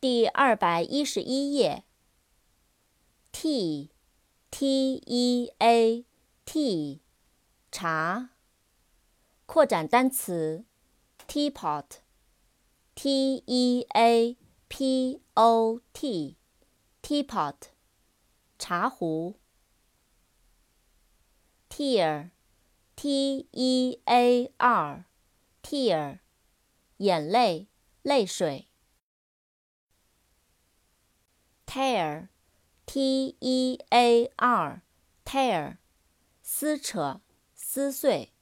第二百一十一页。tea，t-e-a-t，茶。扩展单词，teapot，t-e-a-p-o-t，teapot，茶壶。tear，t-e-a-r，tear，眼泪，泪水。tear，t-e-a-r，tear，撕扯，撕碎。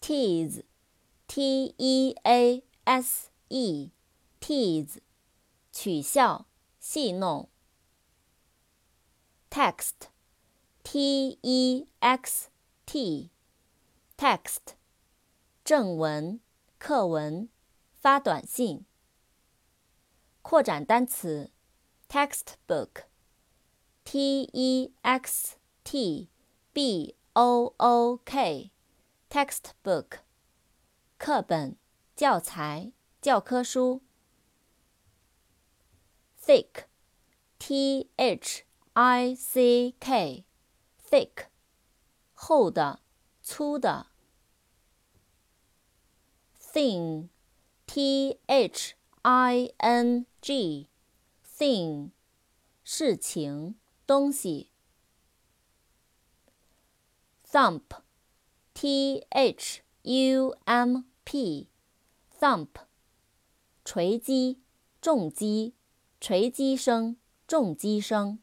tease，t-e-a-s-e，tease，取笑，戏弄。text，t-e-x-t，text，正文，课文，发短信。扩展单词，textbook，t-e-x-t-b-o-o-k，textbook，课本、教材、教科书。thick，t-h-i-c-k，thick，厚的，粗的。thin，T H I N g thing 事情东西。thump t h u m p thump 锤击重击锤击声重击声。